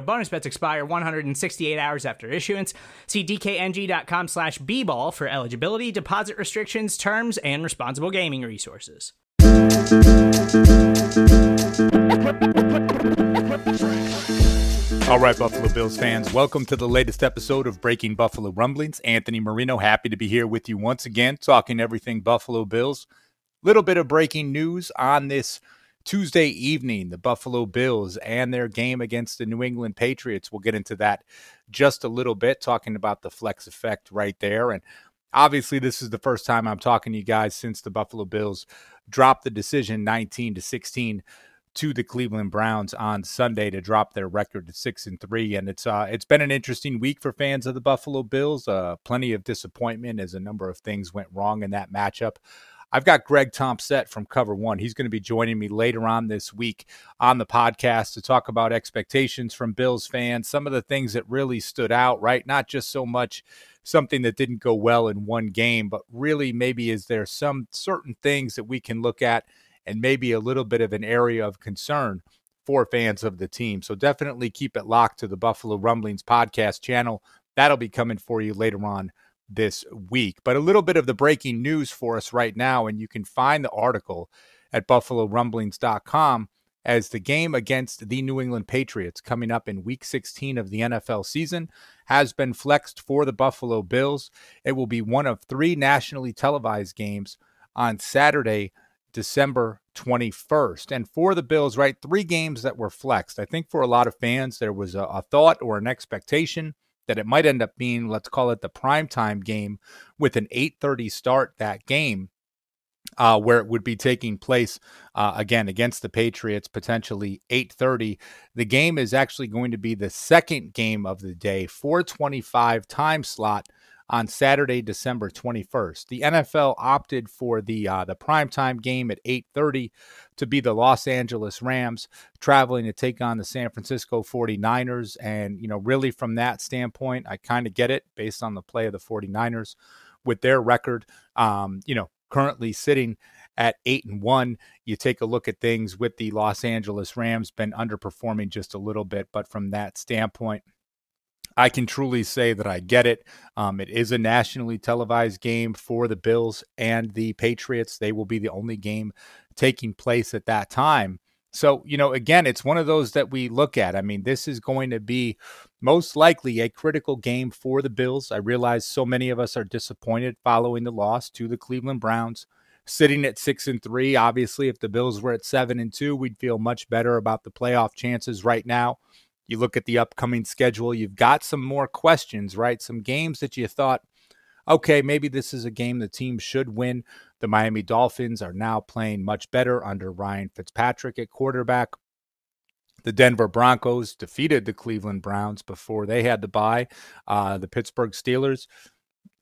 Bonus bets expire 168 hours after issuance. See dkng.com slash bball for eligibility, deposit restrictions, terms, and responsible gaming resources. All right, Buffalo Bills fans, welcome to the latest episode of Breaking Buffalo Rumblings. Anthony Marino, happy to be here with you once again, talking everything Buffalo Bills. Little bit of breaking news on this Tuesday evening, the Buffalo Bills and their game against the New England Patriots. We'll get into that just a little bit, talking about the flex effect right there. And obviously, this is the first time I'm talking to you guys since the Buffalo Bills dropped the decision 19 to 16 to the Cleveland Browns on Sunday to drop their record to six and three. And it's uh, it's been an interesting week for fans of the Buffalo Bills. Uh, plenty of disappointment as a number of things went wrong in that matchup. I've got Greg Thompson from Cover One. He's going to be joining me later on this week on the podcast to talk about expectations from Bills fans, some of the things that really stood out, right? Not just so much something that didn't go well in one game, but really maybe is there some certain things that we can look at and maybe a little bit of an area of concern for fans of the team. So definitely keep it locked to the Buffalo Rumblings podcast channel. That'll be coming for you later on this week. But a little bit of the breaking news for us right now, and you can find the article at buffalorumblings.com as the game against the New England Patriots coming up in week 16 of the NFL season has been flexed for the Buffalo Bills. It will be one of three nationally televised games on Saturday, December 21st. And for the Bills, right, three games that were flexed. I think for a lot of fans, there was a, a thought or an expectation that it might end up being, let's call it the primetime game with an 8:30 start that game. Uh, where it would be taking place uh, again against the Patriots, potentially 8:30. The game is actually going to be the second game of the day, 425 time slot on Saturday, December 21st. The NFL opted for the uh, the primetime game at 8:30 to be the Los Angeles Rams traveling to take on the San Francisco 49ers and you know really from that standpoint, I kind of get it based on the play of the 49ers with their record. Um, you know currently sitting at 8 and 1 you take a look at things with the Los Angeles Rams been underperforming just a little bit but from that standpoint I can truly say that I get it. Um, it is a nationally televised game for the Bills and the Patriots. They will be the only game taking place at that time. So, you know, again, it's one of those that we look at. I mean, this is going to be most likely a critical game for the Bills. I realize so many of us are disappointed following the loss to the Cleveland Browns. Sitting at six and three, obviously, if the Bills were at seven and two, we'd feel much better about the playoff chances right now. You look at the upcoming schedule, you've got some more questions, right? Some games that you thought, okay, maybe this is a game the team should win. The Miami Dolphins are now playing much better under Ryan Fitzpatrick at quarterback. The Denver Broncos defeated the Cleveland Browns before they had the bye. Uh, the Pittsburgh Steelers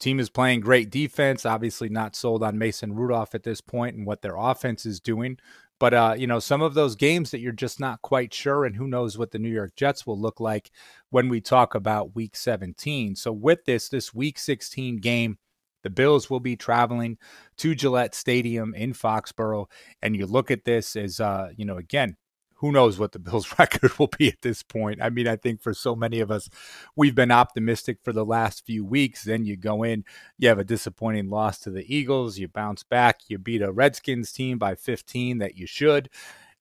team is playing great defense. Obviously, not sold on Mason Rudolph at this point and what their offense is doing. But uh, you know, some of those games that you're just not quite sure, and who knows what the New York Jets will look like when we talk about Week 17. So with this, this Week 16 game, the Bills will be traveling to Gillette Stadium in Foxborough, and you look at this as, uh, you know, again, who knows what the Bills' record will be at this point. I mean, I think for so many of us, we've been optimistic for the last few weeks. Then you go in, you have a disappointing loss to the Eagles, you bounce back, you beat a Redskins team by 15 that you should.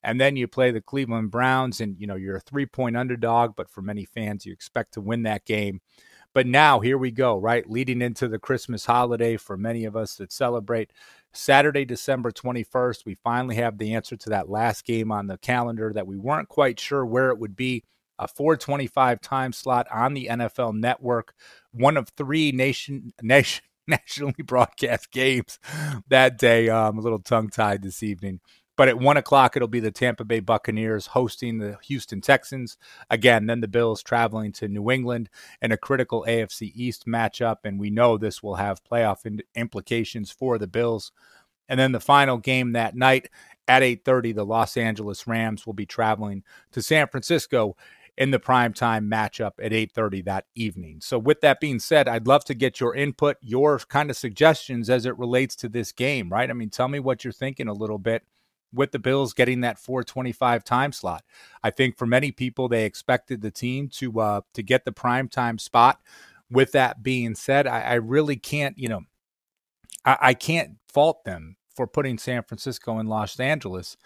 And then you play the Cleveland Browns, and you know you're a three-point underdog, but for many fans, you expect to win that game. But now here we go, right? Leading into the Christmas holiday for many of us that celebrate Saturday, December 21st. We finally have the answer to that last game on the calendar that we weren't quite sure where it would be. A 425 time slot on the NFL network, one of three nation nation nationally broadcast games that day. I'm um, a little tongue tied this evening. But at one o'clock, it'll be the Tampa Bay Buccaneers hosting the Houston Texans. Again, then the Bills traveling to New England in a critical AFC East matchup. And we know this will have playoff implications for the Bills. And then the final game that night at 8:30, the Los Angeles Rams will be traveling to San Francisco in the primetime matchup at 8:30 that evening. So with that being said, I'd love to get your input, your kind of suggestions as it relates to this game, right? I mean, tell me what you're thinking a little bit with the Bills getting that 425 time slot. I think for many people they expected the team to uh to get the prime time spot. With that being said, I, I really can't, you know, I, I can't fault them for putting San Francisco and Los Angeles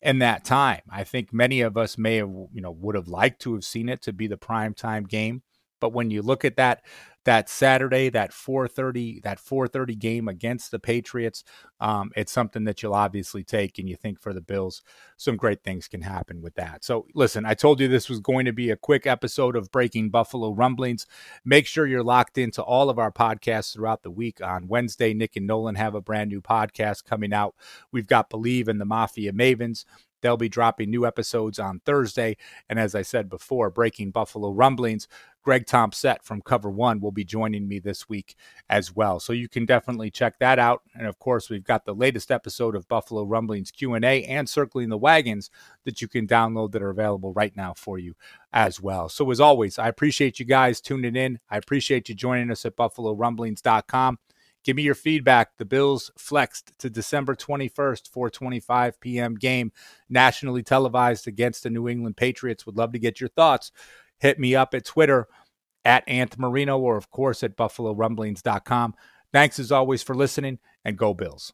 in that time. I think many of us may have, you know, would have liked to have seen it to be the prime time game. But when you look at that that Saturday, that 4:30, that 4:30 game against the Patriots, um, it's something that you'll obviously take, and you think for the Bills, some great things can happen with that. So, listen, I told you this was going to be a quick episode of Breaking Buffalo Rumblings. Make sure you're locked into all of our podcasts throughout the week. On Wednesday, Nick and Nolan have a brand new podcast coming out. We've got Believe in the Mafia Mavens. They'll be dropping new episodes on Thursday. And as I said before, Breaking Buffalo Rumblings, Greg Thompson from Cover One will be joining me this week as well. So you can definitely check that out. And of course, we've got the latest episode of Buffalo Rumblings Q&A and Circling the Wagons that you can download that are available right now for you as well. So as always, I appreciate you guys tuning in. I appreciate you joining us at buffalorumblings.com. Give me your feedback. The Bills flexed to December 21st, 4:25 p.m. game, nationally televised against the New England Patriots. Would love to get your thoughts. Hit me up at Twitter at Anth Marino or of course at buffalorumblings.com. Thanks as always for listening and go Bills.